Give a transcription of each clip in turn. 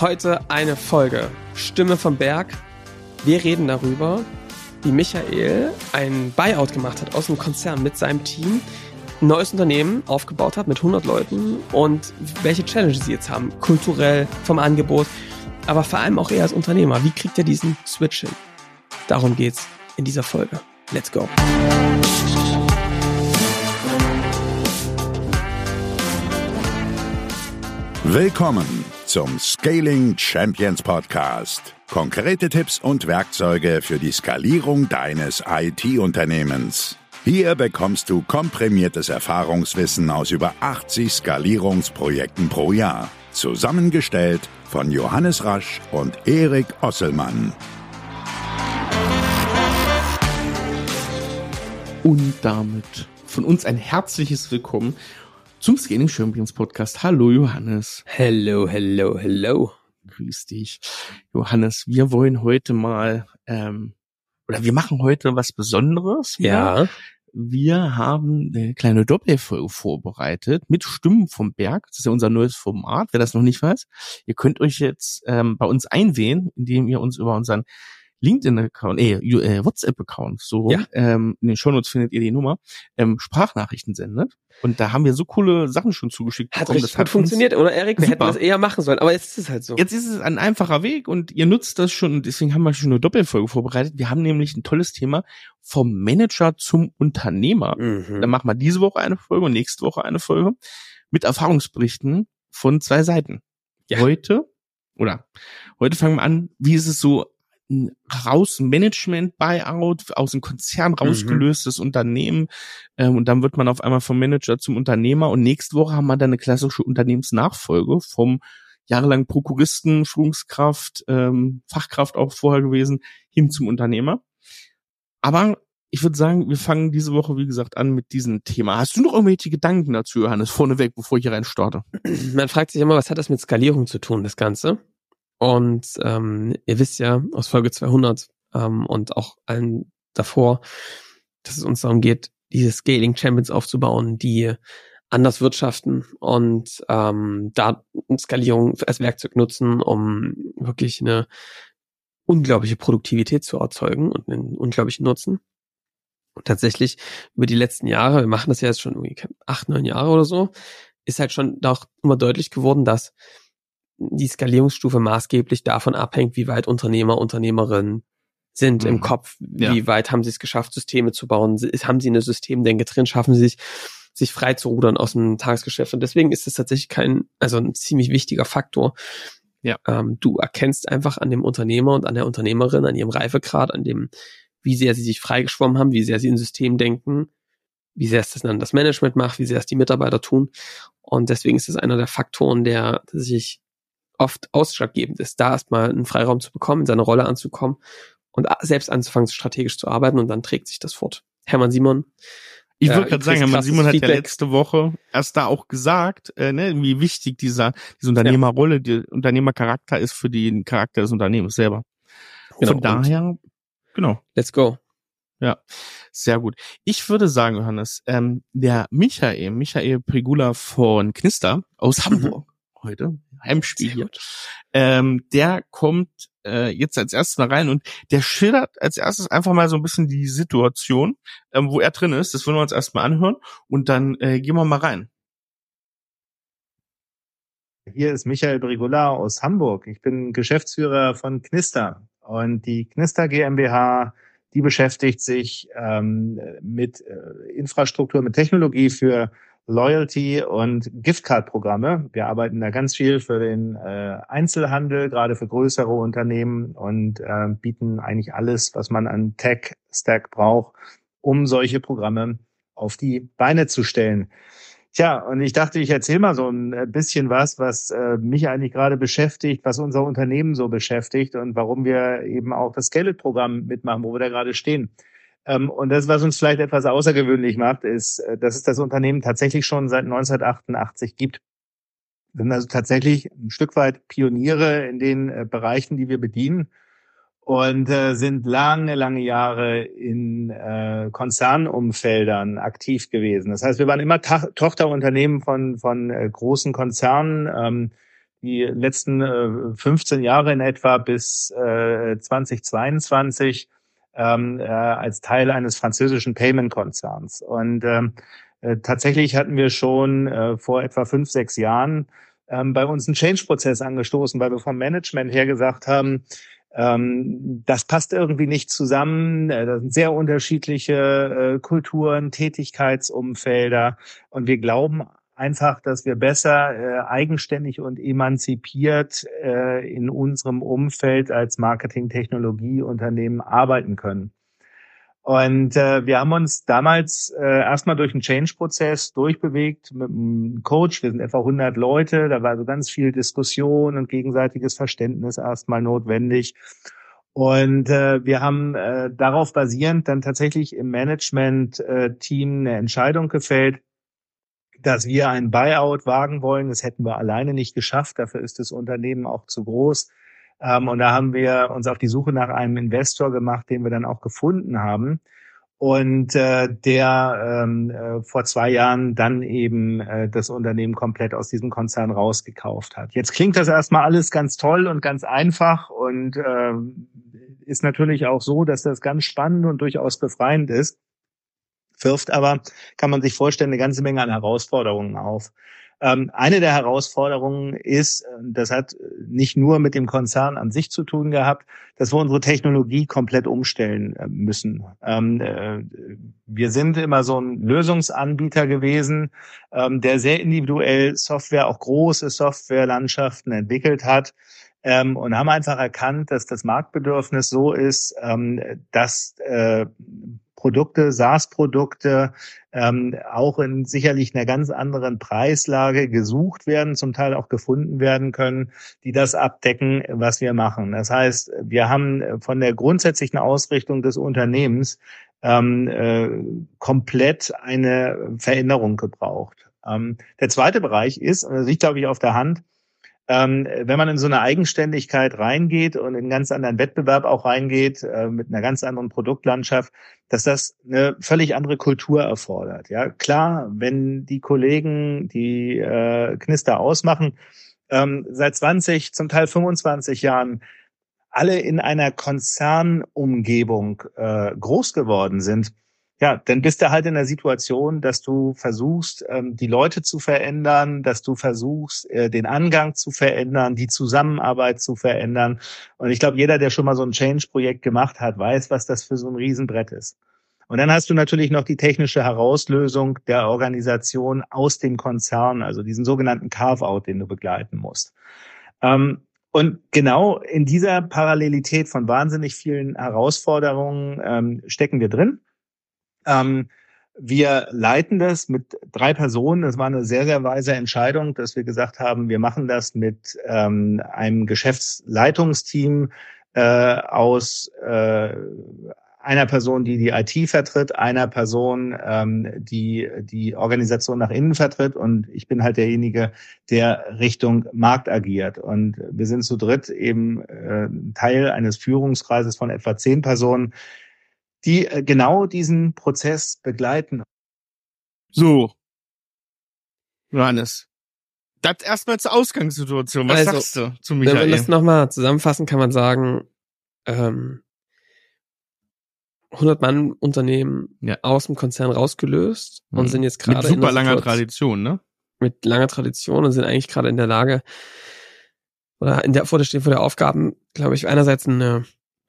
Heute eine Folge Stimme vom Berg. Wir reden darüber, wie Michael ein Buyout gemacht hat aus einem Konzern mit seinem Team, ein neues Unternehmen aufgebaut hat mit 100 Leuten und welche Challenges sie jetzt haben, kulturell, vom Angebot, aber vor allem auch er als Unternehmer. Wie kriegt er diesen Switch hin? Darum geht's in dieser Folge. Let's go. Willkommen zum Scaling Champions Podcast. Konkrete Tipps und Werkzeuge für die Skalierung deines IT-Unternehmens. Hier bekommst du komprimiertes Erfahrungswissen aus über 80 Skalierungsprojekten pro Jahr. Zusammengestellt von Johannes Rasch und Erik Osselmann. Und damit von uns ein herzliches Willkommen zum Scaling Champions Podcast. Hallo Johannes. Hello, hello, hello. Grüß dich. Johannes, wir wollen heute mal, ähm, oder wir machen heute was Besonderes. Ja. Wir haben eine kleine Doppelfolge vorbereitet mit Stimmen vom Berg. Das ist ja unser neues Format, wer das noch nicht weiß. Ihr könnt euch jetzt ähm, bei uns einwählen, indem ihr uns über unseren LinkedIn-Account, äh, äh WhatsApp-Account, so Ja. ähm, in den Shownotes findet ihr die Nummer, ähm, Sprachnachrichten sendet. Und da haben wir so coole Sachen schon zugeschickt Hat bekommen. Das gut uns- funktioniert, oder Erik? Wir hätten das eher machen sollen, aber jetzt ist es halt so. Jetzt ist es ein einfacher Weg und ihr nutzt das schon und deswegen haben wir schon eine Doppelfolge vorbereitet. Wir haben nämlich ein tolles Thema vom Manager zum Unternehmer. Mhm. Dann machen wir diese Woche eine Folge und nächste Woche eine Folge mit Erfahrungsberichten von zwei Seiten. Ja. Heute oder heute fangen wir an, wie ist es so raus Management Buyout aus dem Konzern rausgelöstes Unternehmen ähm, und dann wird man auf einmal vom Manager zum Unternehmer und nächste Woche haben wir dann eine klassische Unternehmensnachfolge vom jahrelang Prokuristen, Führungskraft, ähm, Fachkraft auch vorher gewesen, hin zum Unternehmer. Aber ich würde sagen, wir fangen diese Woche, wie gesagt, an mit diesem Thema. Hast du noch irgendwelche Gedanken dazu, Johannes, vorneweg, bevor ich hier rein starte? Man fragt sich immer, was hat das mit Skalierung zu tun, das Ganze? Und ähm, ihr wisst ja aus Folge 200 ähm, und auch allen davor, dass es uns darum geht, diese Scaling Champions aufzubauen, die anders wirtschaften und ähm, da Skalierung als Werkzeug nutzen, um wirklich eine unglaubliche Produktivität zu erzeugen und einen unglaublichen Nutzen. Und tatsächlich über die letzten Jahre, wir machen das ja jetzt schon irgendwie acht, neun Jahre oder so, ist halt schon auch immer deutlich geworden, dass die Skalierungsstufe maßgeblich davon abhängt, wie weit Unternehmer, Unternehmerinnen sind im Mhm. Kopf, Ja. wie weit haben sie es geschafft, Systeme zu bauen, haben sie eine Systemdenke drin, schaffen sie sich, sich frei zu rudern aus dem Tagesgeschäft. Und deswegen ist es tatsächlich kein, also ein ziemlich wichtiger Faktor. Ja. Ähm, du erkennst einfach an dem Unternehmer und an der Unternehmerin, an ihrem Reifegrad, an dem, wie sehr sie sich freigeschwommen haben, wie sehr sie in System denken, wie sehr es das dann das Management macht, wie sehr es die Mitarbeiter tun. Und deswegen ist es einer der Faktoren, der sich oft ausschlaggebend ist, da erstmal einen Freiraum zu bekommen, in seine Rolle anzukommen und selbst anzufangen, strategisch zu arbeiten und dann trägt sich das fort. Hermann Simon. Ich Ja, würde gerade sagen, Hermann Simon hat ja Feedback. letzte Woche erst da auch gesagt, äh, ne, wie wichtig dieser diese Unternehmerrolle, der Unternehmercharakter ist für den Charakter des Unternehmens selber. Genau, Von daher, genau, Let's go. sehr gut. Ich würde sagen, Johannes, ähm, der Michael, Michael Prigula von Knister aus Hamburg heute, Heimspiel hier, ähm, der kommt äh, jetzt als erstes mal rein und der schildert als erstes einfach mal so ein bisschen die Situation, ähm, wo er drin ist. Das wollen wir uns erstmal anhören und dann äh, gehen wir mal rein. Hier ist Michael Brigula aus Hamburg. Ich bin Geschäftsführer von Knister. Und die Knister GmbH, die beschäftigt sich ähm, mit äh, Infrastruktur, mit Technologie für Loyalty und Giftcard-Programme. Wir arbeiten da ganz viel für den äh, Einzelhandel, gerade für größere Unternehmen und äh, bieten eigentlich alles, was man an Tech-Stack braucht, um solche Programme auf die Beine zu stellen. Tja, und ich dachte, ich erzähle mal so ein äh, bisschen was, was äh, mich eigentlich gerade beschäftigt, was unser Unternehmen so beschäftigt und warum wir eben auch das Scalet-Programm mitmachen, wo wir da gerade stehen. Ähm, und das, was uns vielleicht etwas außergewöhnlich macht, ist, äh, dass es das Unternehmen tatsächlich schon seit 1988 gibt. Wir sind also tatsächlich ein Stück weit Pioniere in den äh, Bereichen, die wir bedienen und äh, sind lange, lange Jahre in Konzernumfeldern aktiv gewesen. Das heißt, wir waren immer Tochterunternehmen von, von großen Konzernen, ähm, die letzten äh, 15 Jahre in etwa bis äh, 2022 ähm, äh, als Teil eines französischen Payment-Konzerns. Und ähm, äh, tatsächlich hatten wir schon äh, vor etwa fünf, sechs Jahren ähm, bei uns einen Change-Prozess angestoßen, weil wir vom Management her gesagt haben, ähm, das passt irgendwie nicht zusammen. Äh, das sind sehr unterschiedliche äh, Kulturen, Tätigkeitsumfelder. Und wir glauben einfach, dass wir besser äh, eigenständig und emanzipiert äh, in unserem Umfeld als Marketing-Technologie-Unternehmen arbeiten können. Und äh, wir haben uns damals äh, erstmal durch einen Change-Prozess durchbewegt mit einem Coach. Wir sind etwa 100 Leute. Da war so ganz viel Diskussion und gegenseitiges Verständnis erstmal notwendig. Und äh, wir haben äh, darauf basierend dann tatsächlich im Management-Team äh, eine Entscheidung gefällt, dass wir ein Buyout wagen wollen. Das hätten wir alleine nicht geschafft. Dafür ist das Unternehmen auch zu groß. Ähm, und da haben wir uns auf die Suche nach einem Investor gemacht, den wir dann auch gefunden haben. Und äh, der ähm, äh, vor zwei Jahren dann eben äh, das Unternehmen komplett aus diesem Konzern rausgekauft hat. Jetzt klingt das erstmal alles ganz toll und ganz einfach und äh, ist natürlich auch so, dass das ganz spannend und durchaus befreiend ist wirft aber, kann man sich vorstellen, eine ganze Menge an Herausforderungen auf. Ähm, eine der Herausforderungen ist, äh, das hat nicht nur mit dem Konzern an sich zu tun gehabt, dass wir unsere Technologie komplett umstellen äh, müssen. Ähm, äh, wir sind immer so ein Lösungsanbieter gewesen, ähm, der sehr individuell Software, auch große Softwarelandschaften entwickelt hat. Ähm, und haben einfach erkannt, dass das Marktbedürfnis so ist, ähm, dass äh, Produkte, SaaS-Produkte, ähm, auch in sicherlich einer ganz anderen Preislage gesucht werden, zum Teil auch gefunden werden können, die das abdecken, was wir machen. Das heißt, wir haben von der grundsätzlichen Ausrichtung des Unternehmens ähm, äh, komplett eine Veränderung gebraucht. Ähm, der zweite Bereich ist, und das liegt, glaube ich, auf der Hand, ähm, wenn man in so eine Eigenständigkeit reingeht und in einen ganz anderen Wettbewerb auch reingeht, äh, mit einer ganz anderen Produktlandschaft, dass das eine völlig andere Kultur erfordert. Ja, klar, wenn die Kollegen die äh, Knister ausmachen, ähm, seit 20, zum Teil 25 Jahren alle in einer Konzernumgebung äh, groß geworden sind, ja, dann bist du halt in der Situation, dass du versuchst, ähm, die Leute zu verändern, dass du versuchst, äh, den Angang zu verändern, die Zusammenarbeit zu verändern. Und ich glaube, jeder, der schon mal so ein Change-Projekt gemacht hat, weiß, was das für so ein Riesenbrett ist. Und dann hast du natürlich noch die technische Herauslösung der Organisation aus dem Konzern, also diesen sogenannten Carve-out, den du begleiten musst. Ähm, und genau in dieser Parallelität von wahnsinnig vielen Herausforderungen ähm, stecken wir drin. Ähm, wir leiten das mit drei Personen. Das war eine sehr, sehr weise Entscheidung, dass wir gesagt haben, wir machen das mit ähm, einem Geschäftsleitungsteam äh, aus äh, einer Person, die die IT vertritt, einer Person, ähm, die die Organisation nach innen vertritt und ich bin halt derjenige, der Richtung Markt agiert. Und wir sind zu dritt eben äh, Teil eines Führungskreises von etwa zehn Personen, die äh, genau diesen Prozess begleiten. So. Johannes. Das erstmal zur Ausgangssituation. Was also, sagst du zu Michael? Wenn wir das nochmal zusammenfassen, kann man sagen, ähm, 100 Mann Unternehmen ja. aus dem Konzern rausgelöst mhm. und sind jetzt gerade mit super langer Tradition, ne? Mit langer Tradition und sind eigentlich gerade in der Lage oder in der vor der stehen vor der Aufgaben, glaube ich, einerseits eine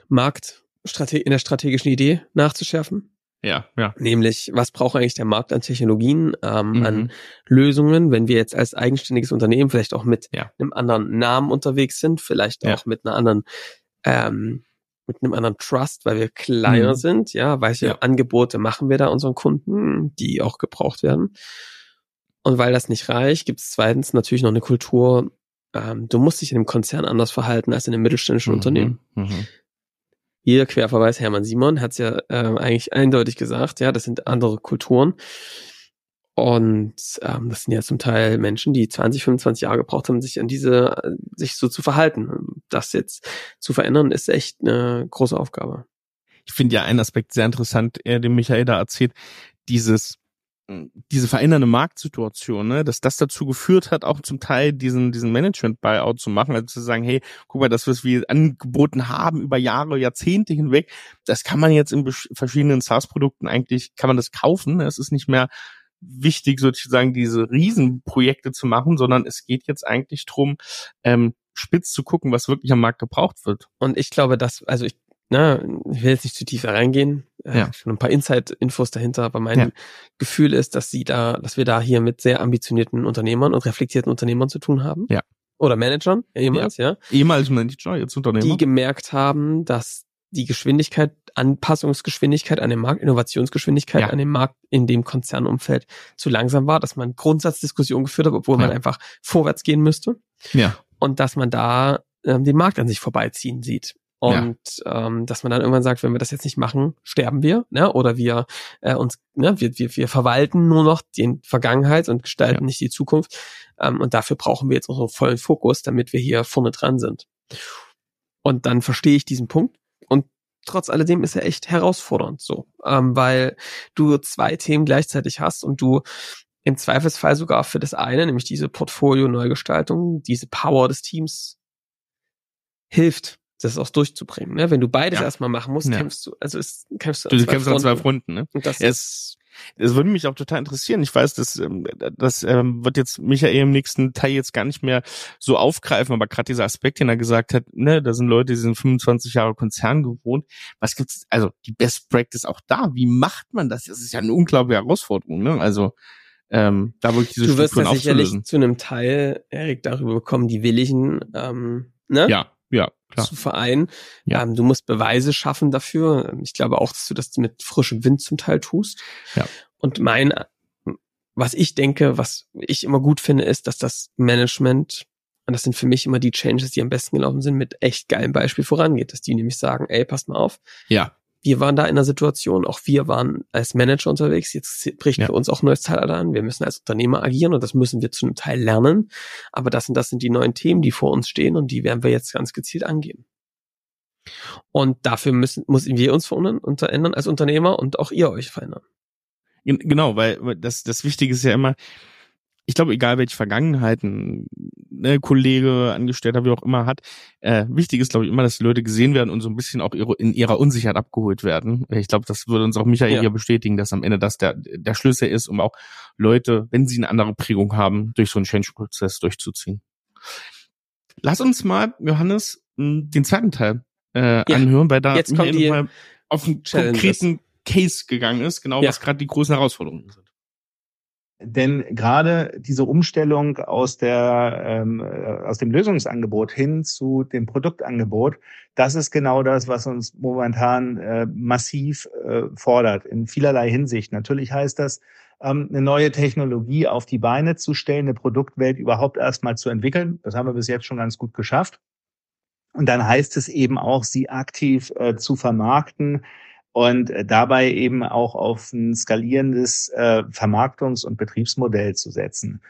Markt in der strategischen Idee nachzuschärfen. Ja, ja. Nämlich, was braucht eigentlich der Markt an Technologien, ähm, mhm. an Lösungen, wenn wir jetzt als eigenständiges Unternehmen vielleicht auch mit ja. einem anderen Namen unterwegs sind, vielleicht ja. auch mit einer anderen, ähm, mit einem anderen Trust, weil wir kleiner mhm. sind, ja, welche ja. Angebote machen wir da unseren Kunden, die auch gebraucht werden. Und weil das nicht reicht, gibt es zweitens natürlich noch eine Kultur, ähm, du musst dich in einem Konzern anders verhalten als in einem mittelständischen mhm. Unternehmen. Jeder Querverweis, Hermann Simon hat es ja äh, eigentlich eindeutig gesagt, ja, das sind andere Kulturen. Und ähm, das sind ja zum Teil Menschen, die 20, 25 Jahre gebraucht haben, sich an diese, sich so zu verhalten. Das jetzt zu verändern, ist echt eine große Aufgabe. Ich finde ja einen Aspekt sehr interessant, er dem Michael da erzählt, dieses diese verändernde Marktsituation, ne, dass das dazu geführt hat, auch zum Teil diesen, diesen Management-Buyout zu machen, also zu sagen, hey, guck mal, das, was wir angeboten haben über Jahre, Jahrzehnte hinweg, das kann man jetzt in verschiedenen SaaS-Produkten eigentlich, kann man das kaufen. Es ist nicht mehr wichtig, sozusagen diese Riesenprojekte zu machen, sondern es geht jetzt eigentlich drum, ähm, spitz zu gucken, was wirklich am Markt gebraucht wird. Und ich glaube, dass, also ich, na, ich will jetzt nicht zu tief reingehen, äh, ja. schon ein paar Insight-Infos dahinter, aber mein ja. Gefühl ist, dass sie da, dass wir da hier mit sehr ambitionierten Unternehmern und reflektierten Unternehmern zu tun haben. Ja. Oder Managern, ehemals, ja. ja. Ehemals Manager, jetzt Unternehmer. Die gemerkt haben, dass die Geschwindigkeit, Anpassungsgeschwindigkeit an den Markt, Innovationsgeschwindigkeit ja. an den Markt in dem Konzernumfeld zu langsam war, dass man Grundsatzdiskussionen geführt hat, obwohl ja. man einfach vorwärts gehen müsste. Ja. Und dass man da ähm, den Markt an sich vorbeiziehen sieht. Und ja. ähm, dass man dann irgendwann sagt, wenn wir das jetzt nicht machen, sterben wir, ne? Oder wir äh, uns, ne, wir, wir, wir verwalten nur noch die Vergangenheit und gestalten ja. nicht die Zukunft. Ähm, und dafür brauchen wir jetzt unseren vollen Fokus, damit wir hier vorne dran sind. Und dann verstehe ich diesen Punkt. Und trotz alledem ist er echt herausfordernd so, ähm, weil du zwei Themen gleichzeitig hast und du im Zweifelsfall sogar für das eine, nämlich diese Portfolio-Neugestaltung, diese Power des Teams hilft das auch durchzubringen. Ne? Wenn du beides ja. erstmal machen musst, ja. kämpfst du, also ist, kämpfst du, du an zwei kämpfst Fronten. an zwei Fronten. Ne? Und das es, es würde mich auch total interessieren. Ich weiß, dass ähm, das ähm, wird jetzt Michael im nächsten Teil jetzt gar nicht mehr so aufgreifen, aber gerade dieser Aspekt, den er gesagt hat, ne, da sind Leute, die sind 25 Jahre Konzern gewohnt. Was gibt's? Also die Best Practice auch da. Wie macht man das? Das ist ja eine unglaubliche Herausforderung. Ne? Also ähm, da wirklich diese Du wirst ja sicherlich zu einem Teil, Erik, darüber bekommen, die Willigen, ähm, ne? Ja, ja, klar. zu vereinen. Ja. Ähm, du musst Beweise schaffen dafür. Ich glaube auch, dass du das mit frischem Wind zum Teil tust. Ja. Und mein, was ich denke, was ich immer gut finde, ist, dass das Management, und das sind für mich immer die Changes, die am besten gelaufen sind, mit echt geilem Beispiel vorangeht, dass die nämlich sagen, ey, passt mal auf. Ja wir waren da in der Situation, auch wir waren als Manager unterwegs, jetzt bricht ja. für uns auch ein neues Zeitalter an, wir müssen als Unternehmer agieren und das müssen wir zu einem Teil lernen, aber das sind, das sind die neuen Themen, die vor uns stehen und die werden wir jetzt ganz gezielt angehen. Und dafür müssen, müssen wir uns verändern als Unternehmer und auch ihr euch verändern. Genau, weil das, das Wichtige ist ja immer, ich glaube, egal welche Vergangenheiten ne, Kollege, Angestellter, wie auch immer hat, äh, wichtig ist, glaube ich, immer, dass die Leute gesehen werden und so ein bisschen auch ihre, in ihrer Unsicherheit abgeholt werden. Ich glaube, das würde uns auch Michael ja. hier bestätigen, dass am Ende das der, der Schlüssel ist, um auch Leute, wenn sie eine andere Prägung haben, durch so einen Change-Prozess durchzuziehen. Lass uns mal, Johannes, den zweiten Teil äh, ja. anhören, weil da Jetzt kommt mal auf einen konkreten Case gegangen ist, genau ja. was gerade die großen Herausforderungen sind. Denn gerade diese Umstellung aus, der, ähm, äh, aus dem Lösungsangebot hin zu dem Produktangebot, das ist genau das, was uns momentan äh, massiv äh, fordert, in vielerlei Hinsicht. Natürlich heißt das, ähm, eine neue Technologie auf die Beine zu stellen, eine Produktwelt überhaupt erstmal zu entwickeln. Das haben wir bis jetzt schon ganz gut geschafft. Und dann heißt es eben auch, sie aktiv äh, zu vermarkten, und äh, dabei eben auch auf ein skalierendes äh, Vermarktungs- und Betriebsmodell zu setzen.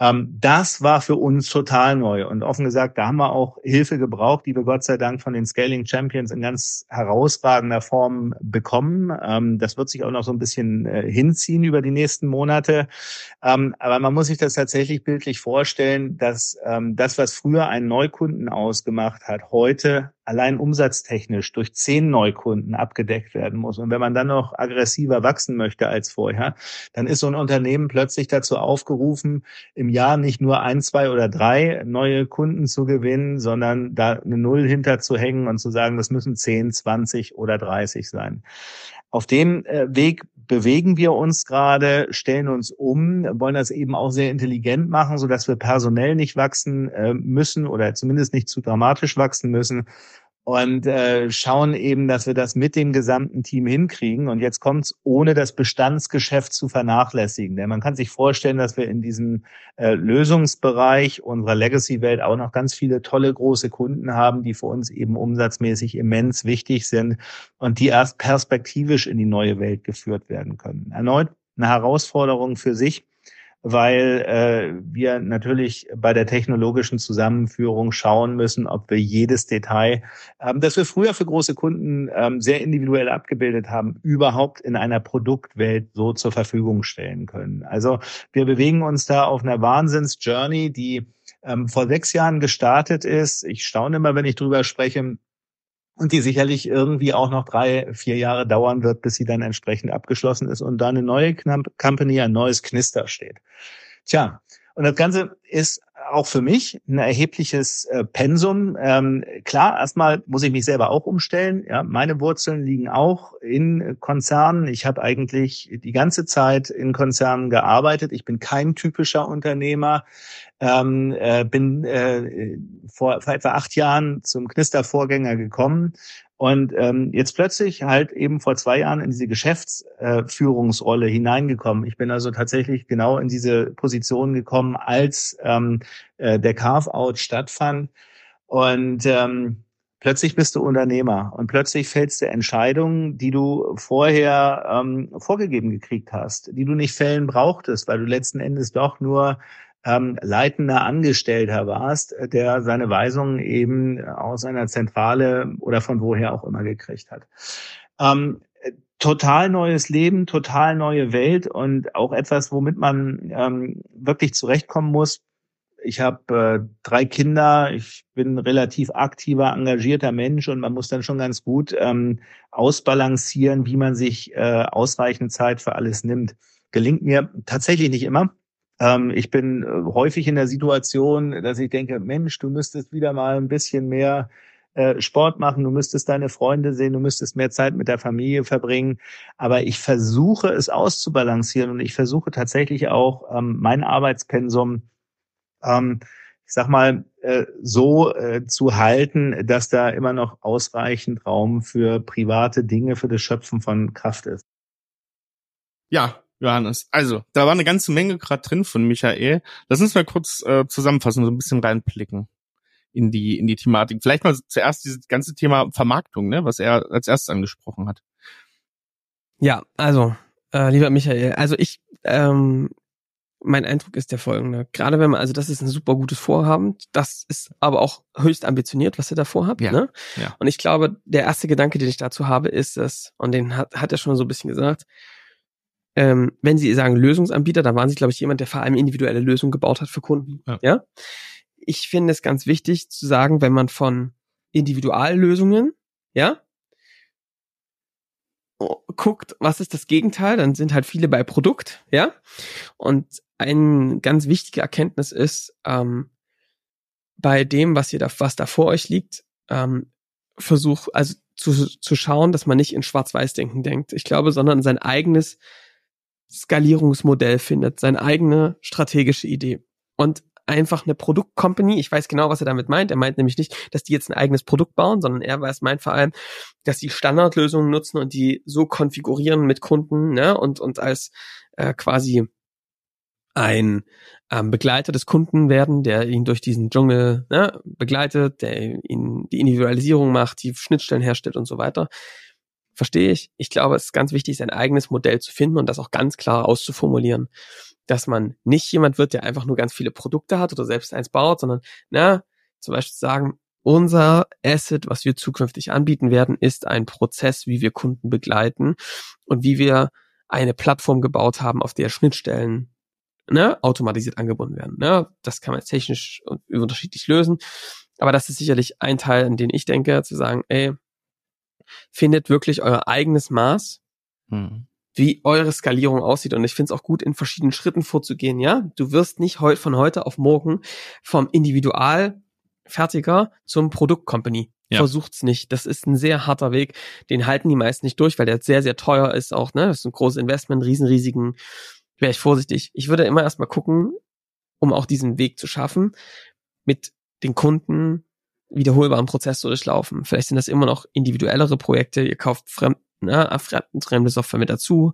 Ähm, das war für uns total neu und offen gesagt, da haben wir auch Hilfe gebraucht, die wir Gott sei Dank von den Scaling Champions in ganz herausragender Form bekommen. Ähm, das wird sich auch noch so ein bisschen äh, hinziehen über die nächsten Monate. Ähm, aber man muss sich das tatsächlich bildlich vorstellen, dass ähm, das, was früher einen Neukunden ausgemacht hat, heute allein umsatztechnisch durch zehn Neukunden abgedeckt werden muss. Und wenn man dann noch aggressiver wachsen möchte als vorher, dann ist so ein Unternehmen plötzlich dazu aufgerufen, im Jahr nicht nur ein, zwei oder drei neue Kunden zu gewinnen, sondern da eine Null hinter zu hängen und zu sagen, das müssen zehn, zwanzig oder dreißig sein. Auf dem äh, Weg bewegen wir uns gerade, stellen uns um, wollen das eben auch sehr intelligent machen, so dass wir personell nicht wachsen äh, müssen oder zumindest nicht zu dramatisch wachsen müssen, und äh, schauen eben, dass wir das mit dem gesamten Team hinkriegen. Und jetzt kommt's, ohne das Bestandsgeschäft zu vernachlässigen. Denn man kann sich vorstellen, dass wir in diesem äh, Lösungsbereich unserer Legacy-Welt auch noch ganz viele tolle große Kunden haben, die für uns eben umsatzmäßig immens wichtig sind und die erst perspektivisch in die neue Welt geführt werden können. Erneut eine Herausforderung für sich weil äh, wir natürlich bei der technologischen Zusammenführung schauen müssen, ob wir jedes Detail, ähm, das wir früher für große Kunden ähm, sehr individuell abgebildet haben, überhaupt in einer Produktwelt so zur Verfügung stellen können. Also wir bewegen uns da auf einer Wahnsinns-Journey, die ähm, vor sechs Jahren gestartet ist. Ich staune immer, wenn ich drüber spreche, und die sicherlich irgendwie auch noch drei, vier Jahre dauern wird, bis sie dann entsprechend abgeschlossen ist und da eine neue Company, ein neues Knister steht. Tja, und das Ganze ist auch für mich ein erhebliches äh, Pensum. Ähm, klar, erstmal muss ich mich selber auch umstellen. Ja, meine Wurzeln liegen auch in Konzernen. Ich habe eigentlich die ganze Zeit in Konzernen gearbeitet. Ich bin kein typischer Unternehmer. Ähm, äh, bin äh, vor, vor etwa acht Jahren zum Knister-Vorgänger gekommen und ähm, jetzt plötzlich halt eben vor zwei Jahren in diese Geschäftsführungsrolle hineingekommen. Ich bin also tatsächlich genau in diese Position gekommen, als ähm, äh, der Carve-out stattfand. Und ähm, plötzlich bist du Unternehmer und plötzlich fällst du Entscheidungen, die du vorher ähm, vorgegeben gekriegt hast, die du nicht fällen brauchtest, weil du letzten Endes doch nur ähm, leitender Angestellter warst, äh, der seine Weisungen eben aus einer Zentrale oder von woher auch immer gekriegt hat. Ähm, total neues Leben, total neue Welt und auch etwas, womit man ähm, wirklich zurechtkommen muss. Ich habe äh, drei Kinder, ich bin relativ aktiver, engagierter Mensch und man muss dann schon ganz gut ähm, ausbalancieren, wie man sich äh, ausreichend Zeit für alles nimmt. Gelingt mir tatsächlich nicht immer. Ähm, ich bin äh, häufig in der Situation, dass ich denke, Mensch, du müsstest wieder mal ein bisschen mehr äh, Sport machen, du müsstest deine Freunde sehen, du müsstest mehr Zeit mit der Familie verbringen. Aber ich versuche es auszubalancieren und ich versuche tatsächlich auch ähm, mein Arbeitspensum, ähm, ich sag mal, äh, so zu halten, dass da immer noch ausreichend Raum für private Dinge, für das Schöpfen von Kraft ist. Ja, Johannes. Also, da war eine ganze Menge gerade drin von Michael. Lass uns mal kurz äh, zusammenfassen, so ein bisschen reinblicken in die in die Thematik. Vielleicht mal zuerst dieses ganze Thema Vermarktung, ne, was er als erstes angesprochen hat. Ja, also äh, lieber Michael, also ich ähm, mein Eindruck ist der folgende. Gerade wenn man, also das ist ein super gutes Vorhaben, das ist aber auch höchst ambitioniert, was ihr da vorhabt. Ja, ne? ja. Und ich glaube, der erste Gedanke, den ich dazu habe, ist es, und den hat, hat er schon so ein bisschen gesagt, ähm, wenn Sie sagen Lösungsanbieter, dann waren Sie, glaube ich, jemand, der vor allem individuelle Lösungen gebaut hat für Kunden. Ja. ja? Ich finde es ganz wichtig zu sagen, wenn man von Individuallösungen, ja, guckt, was ist das Gegenteil, dann sind halt viele bei Produkt, ja. Und eine ganz wichtige Erkenntnis ist, ähm, bei dem, was ihr da, was da vor euch liegt, ähm, versuch, also zu, zu schauen, dass man nicht in Schwarz-Weiß-Denken denkt. Ich glaube, sondern sein eigenes Skalierungsmodell findet, seine eigene strategische Idee. Und einfach eine Produktcompany, ich weiß genau, was er damit meint. Er meint nämlich nicht, dass die jetzt ein eigenes Produkt bauen, sondern er weiß meint vor allem, dass sie Standardlösungen nutzen und die so konfigurieren mit Kunden, ne, und, und als äh, quasi ein ähm, Begleiter des Kunden werden, der ihn durch diesen Dschungel ne, begleitet, der ihn die Individualisierung macht, die Schnittstellen herstellt und so weiter. Verstehe ich. Ich glaube, es ist ganz wichtig, sein eigenes Modell zu finden und das auch ganz klar auszuformulieren. Dass man nicht jemand wird, der einfach nur ganz viele Produkte hat oder selbst eins baut, sondern, na, zum Beispiel sagen, unser Asset, was wir zukünftig anbieten werden, ist ein Prozess, wie wir Kunden begleiten und wie wir eine Plattform gebaut haben, auf der Schnittstellen ne, automatisiert angebunden werden. Ne? Das kann man jetzt technisch unterschiedlich lösen. Aber das ist sicherlich ein Teil, an den ich denke, zu sagen, ey, findet wirklich euer eigenes Maß, hm. wie eure Skalierung aussieht. Und ich finde es auch gut, in verschiedenen Schritten vorzugehen. Ja, du wirst nicht heu von heute auf morgen vom Individualfertiger zum Produktcompany. Ja. Versucht's nicht. Das ist ein sehr harter Weg. Den halten die meisten nicht durch, weil der sehr, sehr teuer ist auch, ne? Das ist ein großes Investment, riesenriesigen. Wäre ich vorsichtig. Ich würde immer erstmal gucken, um auch diesen Weg zu schaffen, mit den Kunden wiederholbaren Prozess durchlaufen. Vielleicht sind das immer noch individuellere Projekte. Ihr kauft fremd, ne, fremde Software mit dazu,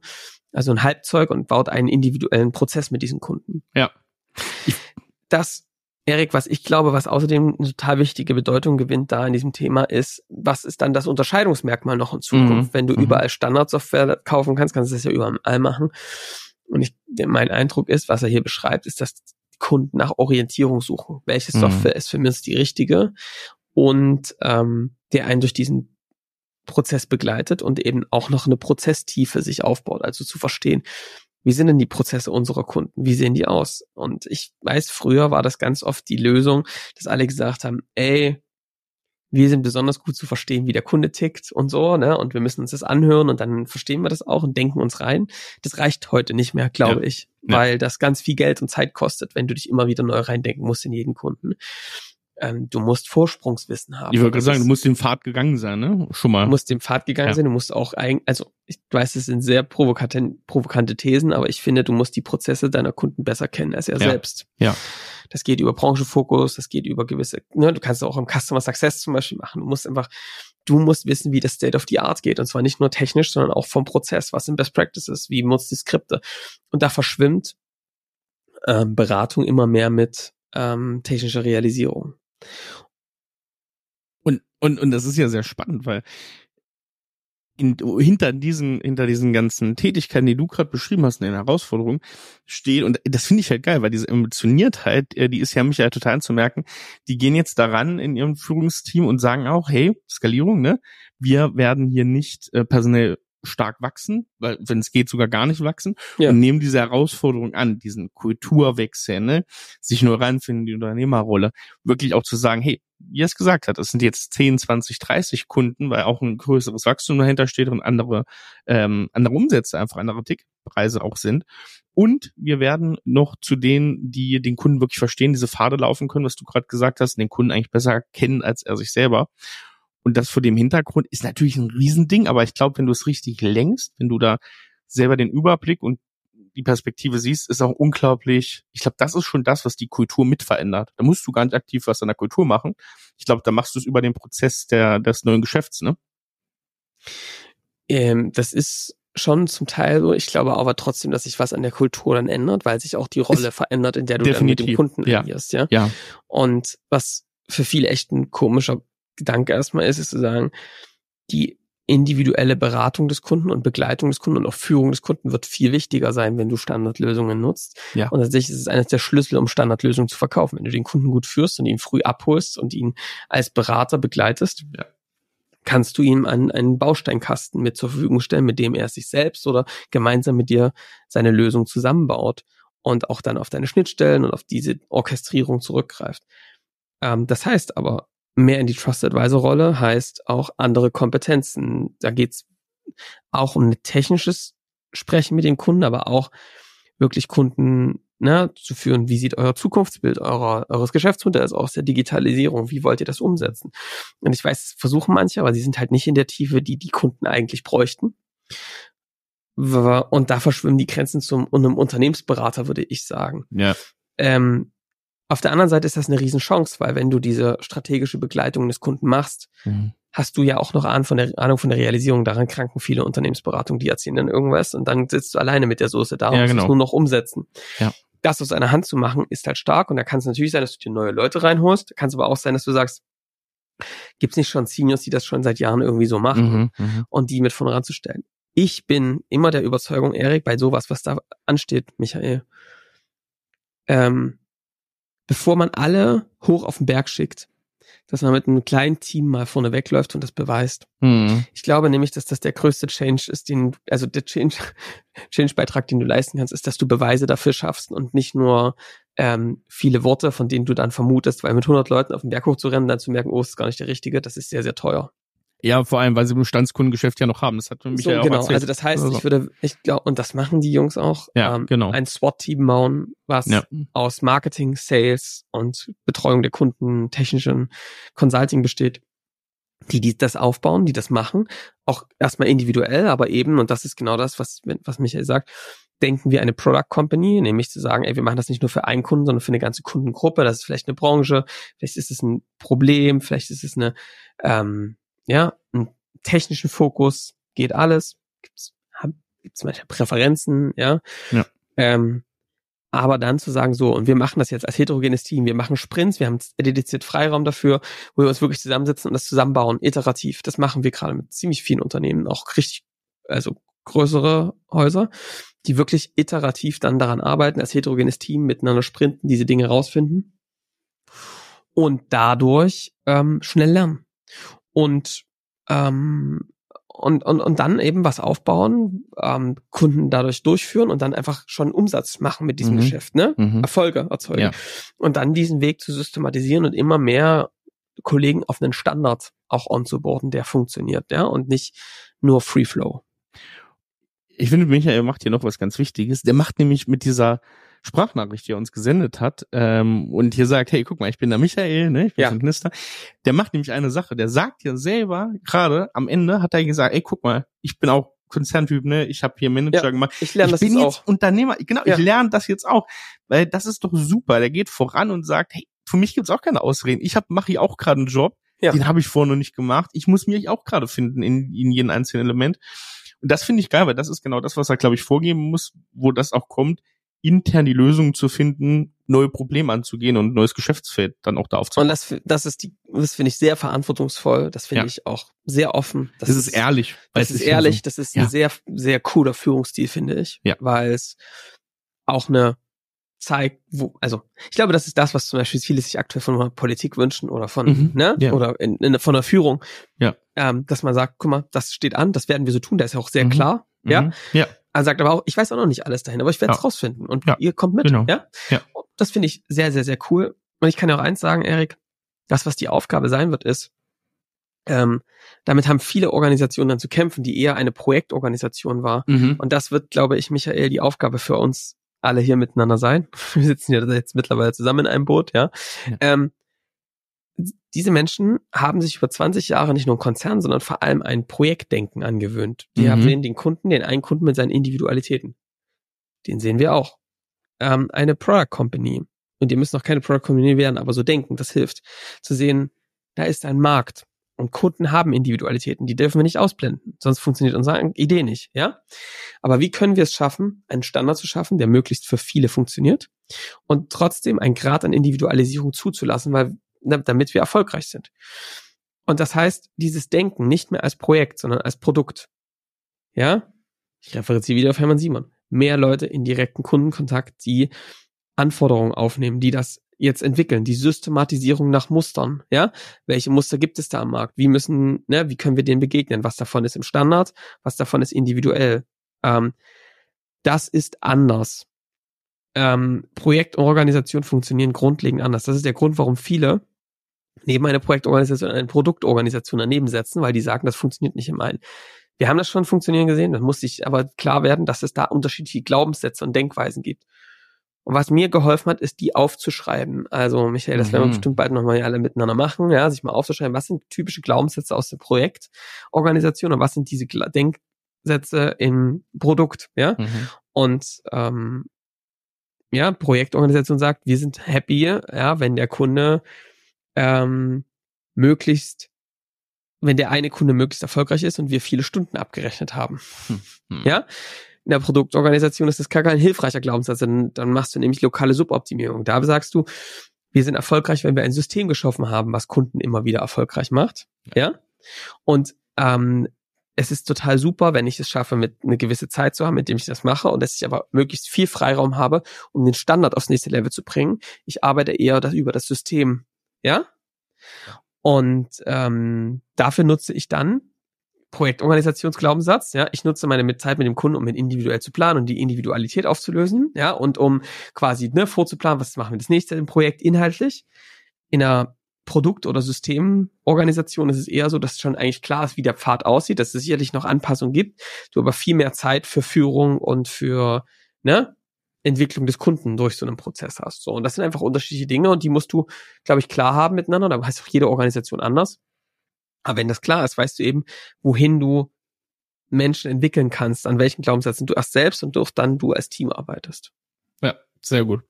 also ein Halbzeug und baut einen individuellen Prozess mit diesen Kunden. Ja. Das, Erik, was ich glaube, was außerdem eine total wichtige Bedeutung gewinnt da in diesem Thema ist, was ist dann das Unterscheidungsmerkmal noch in Zukunft? Mhm. Wenn du mhm. überall Standardsoftware kaufen kannst, kannst du das ja überall machen. Und ich, mein Eindruck ist, was er hier beschreibt, ist, dass Kunden nach Orientierung suchen. Welche Mhm. Software ist für mich die richtige? Und ähm, der einen durch diesen Prozess begleitet und eben auch noch eine Prozesstiefe sich aufbaut, also zu verstehen, wie sind denn die Prozesse unserer Kunden? Wie sehen die aus? Und ich weiß, früher war das ganz oft die Lösung, dass alle gesagt haben, ey, wir sind besonders gut zu verstehen, wie der Kunde tickt und so, ne? Und wir müssen uns das anhören und dann verstehen wir das auch und denken uns rein. Das reicht heute nicht mehr, glaube Ja. ich, Ja. weil das ganz viel Geld und Zeit kostet, wenn du dich immer wieder neu reindenken musst in jeden Kunden. Ähm, du musst Vorsprungswissen haben. Ich wollte gerade sagen, du musst den Pfad gegangen sein, ne? Schon mal. Du musst dem Pfad gegangen Ja. sein, du musst auch eigentlich, also ich weiß, es sind sehr provokante, provokante Thesen, aber ich finde, du musst die Prozesse deiner Kunden besser kennen als er Ja. selbst. Ja. Das geht über Branchenfokus, das geht über gewisse, ne, du kannst auch im Customer Success zum Beispiel machen. Du musst einfach, du musst wissen, wie das State of the Art geht. Und zwar nicht nur technisch, sondern auch vom Prozess. Was sind Best Practices? Wie nutzt die Skripte? Und da verschwimmt ähm, Beratung immer mehr mit ähm, technischer Realisierung. Und, und, und das ist ja sehr spannend, weil in, hinter diesen, hinter diesen ganzen Tätigkeiten, die du gerade beschrieben hast, in den Herausforderungen, steht, und das finde ich halt geil, weil diese Emotioniertheit, äh, die ist ja Michael total anzumerken, die gehen jetzt daran in ihrem Führungsteam und sagen auch, hey, Skalierung, ne, wir werden hier nicht äh, personell stark wachsen, weil wenn es geht sogar gar nicht wachsen Ja. und nehmen diese Herausforderung an, diesen Kulturwechsel, ne, sich nur reinfinden in die Unternehmerrolle, wirklich auch zu sagen, hey, wie er es gesagt hat, es sind jetzt 10, 20, 30 Kunden, weil auch ein größeres Wachstum dahinter steht und andere, ähm, andere Umsätze, einfach andere Ticketpreise auch sind. Und wir werden noch zu denen, die den Kunden wirklich verstehen, diese Pfade laufen können, was du gerade gesagt hast, den Kunden eigentlich besser kennen als er sich selber. Und das vor dem Hintergrund ist natürlich ein Riesending, aber ich glaube, wenn du es richtig lenkst, wenn du da selber den Überblick und die Perspektive siehst, ist auch unglaublich. Ich glaube, das ist schon das, was die Kultur mit verändert. Da musst du gar nicht aktiv was an der Kultur machen. Ich glaube, da machst du es über den Prozess der, des neuen Geschäfts, ne? Ähm, das ist schon zum Teil so. Ich glaube aber trotzdem, dass sich was an der Kultur dann ändert, weil sich auch die Rolle verändert, in der du dann mit dem Kunden ja. agierst, ja. Ja. Und was für viele echt ein komischer Gedanke erstmal ist, ist zu sagen, die individuelle Beratung des Kunden und Begleitung des Kunden und auch Führung des Kunden wird viel wichtiger sein, wenn du Standardlösungen nutzt. Ja. Und tatsächlich ist es eines der Schlüssel, um Standardlösungen zu verkaufen. Wenn du den Kunden gut führst und ihn früh abholst und ihn als Berater begleitest, Ja. kannst du ihm einen, einen Bausteinkasten mit zur Verfügung stellen, mit dem er sich selbst oder gemeinsam mit dir seine Lösung zusammenbaut und auch dann auf deine Schnittstellen und auf diese Orchestrierung zurückgreift. Ähm, das heißt aber, mehr in die Trusted Advisor Rolle heißt auch andere Kompetenzen. Da geht's auch um ein technisches Sprechen mit dem Kunden, aber auch wirklich Kunden ne, zu führen. Wie sieht euer Zukunftsbild eurer, eures Geschäftsmodells aus der Digitalisierung? Wie wollt ihr das umsetzen? Und ich weiß, es versuchen manche, aber sie sind halt nicht in der Tiefe, die die Kunden eigentlich bräuchten. Und da verschwimmen die Grenzen zum einem Unternehmensberater, würde ich sagen. Ja. Ähm, auf der anderen Seite ist das eine Riesenchance, weil wenn du diese strategische Begleitung des Kunden machst, Mhm. hast du ja auch noch Ahnung von der, Ahnung von der Realisierung. Daran kranken viele Unternehmensberatungen, die erzählen dann irgendwas und dann sitzt du alleine mit der Soße da und Ja, musst genau. es nur noch umsetzen. Ja. Das aus einer Hand zu machen, ist halt stark und da kann es natürlich sein, dass du dir neue Leute reinholst. Kann es aber auch sein, dass du sagst, gibt's nicht schon Seniors, die das schon seit Jahren irgendwie so machen Mhm. Mhm. und die mit vorne ranzustellen. Ich bin immer der Überzeugung, Erik, bei sowas, was da ansteht, Michael, ähm, bevor man alle hoch auf den Berg schickt, dass man mit einem kleinen Team mal vorne wegläuft und das beweist. Mhm. Ich glaube nämlich, dass das der größte Change ist, den, also der Change, Change-Beitrag, den du leisten kannst, ist, dass du Beweise dafür schaffst und nicht nur ähm, viele Worte, von denen du dann vermutest, weil mit 100 Leuten auf den Berg hochzurennen, dann zu merken, oh, ist gar nicht der richtige, das ist sehr, sehr teuer. Ja, vor allem, weil sie im Bestandskundengeschäft ja noch haben. Das hat mich So, ja auch genau, erzählt. also das heißt, Also. ich würde, ich glaube, und das machen die Jungs auch, Ja, ähm, genau. ein SWAT-Team bauen, was Ja. aus Marketing, Sales und Betreuung der Kunden, technischen Consulting besteht, die, die das aufbauen, die das machen, auch erstmal individuell, aber eben, und das ist genau das, was, was Michael sagt, denken wir eine Product Company, nämlich zu sagen, ey, wir machen das nicht nur für einen Kunden, sondern für eine ganze Kundengruppe, das ist vielleicht eine Branche, vielleicht ist es ein Problem, vielleicht ist es eine, ähm, ja, ein technischen Fokus, geht alles, gibt's, hab, gibt's manche Präferenzen, ja. Ja. Ähm, aber dann zu sagen, so, und wir machen das jetzt als heterogenes Team, wir machen Sprints, wir haben dediziert Freiraum dafür, wo wir uns wirklich zusammensetzen und das zusammenbauen, iterativ. Das machen wir gerade mit ziemlich vielen Unternehmen, auch richtig, also größere Häuser. die wirklich iterativ dann daran arbeiten, als heterogenes Team miteinander sprinten, diese Dinge rausfinden und dadurch ähm, schnell lernen. Und ähm, und, und, und dann eben was aufbauen, ähm, Kunden dadurch durchführen und dann einfach schon Umsatz machen mit diesem Mhm. Geschäft, ne? Mhm. Erfolge erzeugen. Ja. Und dann diesen Weg zu systematisieren und immer mehr Kollegen auf einen Standard auch onzuboarden, der funktioniert, ja, und nicht nur Free Flow. Ich finde, Michael macht hier noch was ganz Wichtiges. Der macht nämlich mit dieser Sprachnachricht, die er uns gesendet hat, ähm, und hier sagt, hey, guck mal, ich bin der Michael, ne? Ich bin Ja. von Knister. Der macht nämlich eine Sache. Der sagt ja selber, gerade am Ende hat er gesagt, ey, guck mal, ich bin auch Konzerntyp, ne? Ich habe hier Manager Ja, gemacht. Ich lerne ich das bin jetzt auch. Unternehmer. Genau, Ja. ich lerne das jetzt auch. Weil das ist doch super. Der geht voran und sagt, hey, für mich gibt's auch keine Ausreden. Ich hab, mache hier auch gerade einen Job. Ja. Den habe ich vorher noch nicht gemacht. Ich muss mich auch gerade finden in, in jedem einzelnen Element. Und das finde ich geil, weil das ist genau das, was er, glaube ich, vorgeben muss, wo das auch kommt, intern die Lösung zu finden, neue Probleme anzugehen und ein neues Geschäftsfeld dann auch da Und aufzubauen. das, das ist die, das finde ich sehr verantwortungsvoll. Das finde Ja. ich auch sehr offen. Das, ist ehrlich. weil Das ist ehrlich. so- Das ist Ja. ein sehr, sehr cooler Führungsstil, finde ich. Ja. Weil es auch eine zeigt, wo, also ich glaube, das ist das, was zum Beispiel viele sich aktuell von der Politik wünschen oder von, Mhm. ne, Ja. oder in, in, von der Führung. Ja. Ähm, dass man sagt, guck mal, das steht an, das werden wir so tun, da ist ja auch sehr Mhm. klar. Ja. Mhm. Ja. Er sagt aber auch, ich weiß auch noch nicht alles dahin, aber ich werde es Ja. rausfinden und Ja. ihr kommt mit. Genau. Ja? Ja. Das finde ich sehr, sehr, sehr cool. Und ich kann ja auch eins sagen, Erik, das, was die Aufgabe sein wird, ist, ähm, damit haben viele Organisationen dann zu kämpfen, die eher eine Projektorganisation war. Mhm. Und das wird, glaube ich, Michael, die Aufgabe für uns alle hier miteinander sein. Wir sitzen ja jetzt mittlerweile zusammen in einem Boot, ja. Ja. Ähm, diese Menschen haben sich über 20 Jahre nicht nur ein Konzern, sondern vor allem ein Projektdenken angewöhnt. Die Mhm. haben den, den Kunden, den einen Kunden mit seinen Individualitäten. Den sehen wir auch. Ähm, eine Product Company. Und die müssen noch keine Product Company werden, aber so denken, das hilft. Zu sehen, da ist ein Markt. Und Kunden haben Individualitäten, die dürfen wir nicht ausblenden, sonst funktioniert unsere Idee nicht, ja? Aber wie können wir es schaffen, einen Standard zu schaffen, der möglichst für viele funktioniert und trotzdem einen Grad an Individualisierung zuzulassen, weil, damit wir erfolgreich sind. Und das heißt, dieses Denken nicht mehr als Projekt, sondern als Produkt. Ja? Ich referenziere wieder auf Hermann Simon. Mehr Leute in direkten Kundenkontakt, die Anforderungen aufnehmen, die das jetzt entwickeln, die Systematisierung nach Mustern, ja? Welche Muster gibt es da am Markt? Wie müssen, ne, wie können wir denen begegnen? Was davon ist im Standard? Was davon ist individuell? Ähm, das ist anders. Ähm, Projekt und Organisation funktionieren grundlegend anders. Das ist der Grund, warum viele neben einer Projektorganisation eine Produktorganisation daneben setzen, weil die sagen, das funktioniert nicht im einen. Wir haben das schon funktionieren gesehen, das muss sich aber klar werden, dass es da unterschiedliche Glaubenssätze und Denkweisen gibt. Und was mir geholfen hat, ist, die aufzuschreiben. Also, Michael, das werden wir Mhm. bestimmt bald nochmal alle miteinander machen, ja, sich mal aufzuschreiben, was sind typische Glaubenssätze aus der Projektorganisation und was sind diese Denksätze im Produkt, ja. Mhm. Und ähm, ja, Projektorganisation sagt, wir sind happy, ja, wenn der Kunde ähm, möglichst, wenn der eine Kunde möglichst erfolgreich ist und wir viele Stunden abgerechnet haben. Hm. Ja? In der Produktorganisation ist das gar kein hilfreicher Glaubenssatz, dann, dann machst du nämlich lokale Suboptimierung. Da sagst du, wir sind erfolgreich, wenn wir ein System geschaffen haben, was Kunden immer wieder erfolgreich macht. Ja? Und ähm, es ist total super, wenn ich es schaffe, mit eine gewisse Zeit zu haben, mit dem ich das mache und dass ich aber möglichst viel Freiraum habe, um den Standard aufs nächste Level zu bringen. Ich arbeite eher das, über das System, ja. Und ähm, dafür nutze ich dann Projektorganisationsglaubenssatz, ja. Ich nutze meine Zeit mit dem Kunden, um ihn individuell zu planen und die Individualität aufzulösen, ja, und um quasi ne, vorzuplanen, was machen wir das nächste im Projekt inhaltlich. In einer Produkt- oder Systemorganisation ist es eher so, dass schon eigentlich klar ist, wie der Pfad aussieht, dass es sicherlich noch Anpassungen gibt, du aber viel mehr Zeit für Führung und für ne, Entwicklung des Kunden durch so einen Prozess hast. So, und das sind einfach unterschiedliche Dinge und die musst du, glaube ich, klar haben miteinander. Da heißt auch jede Organisation anders. Aber wenn das klar ist, weißt du eben, wohin du Menschen entwickeln kannst, an welchen Glaubenssätzen du erst selbst und durch dann du als Team arbeitest. Ja, sehr gut.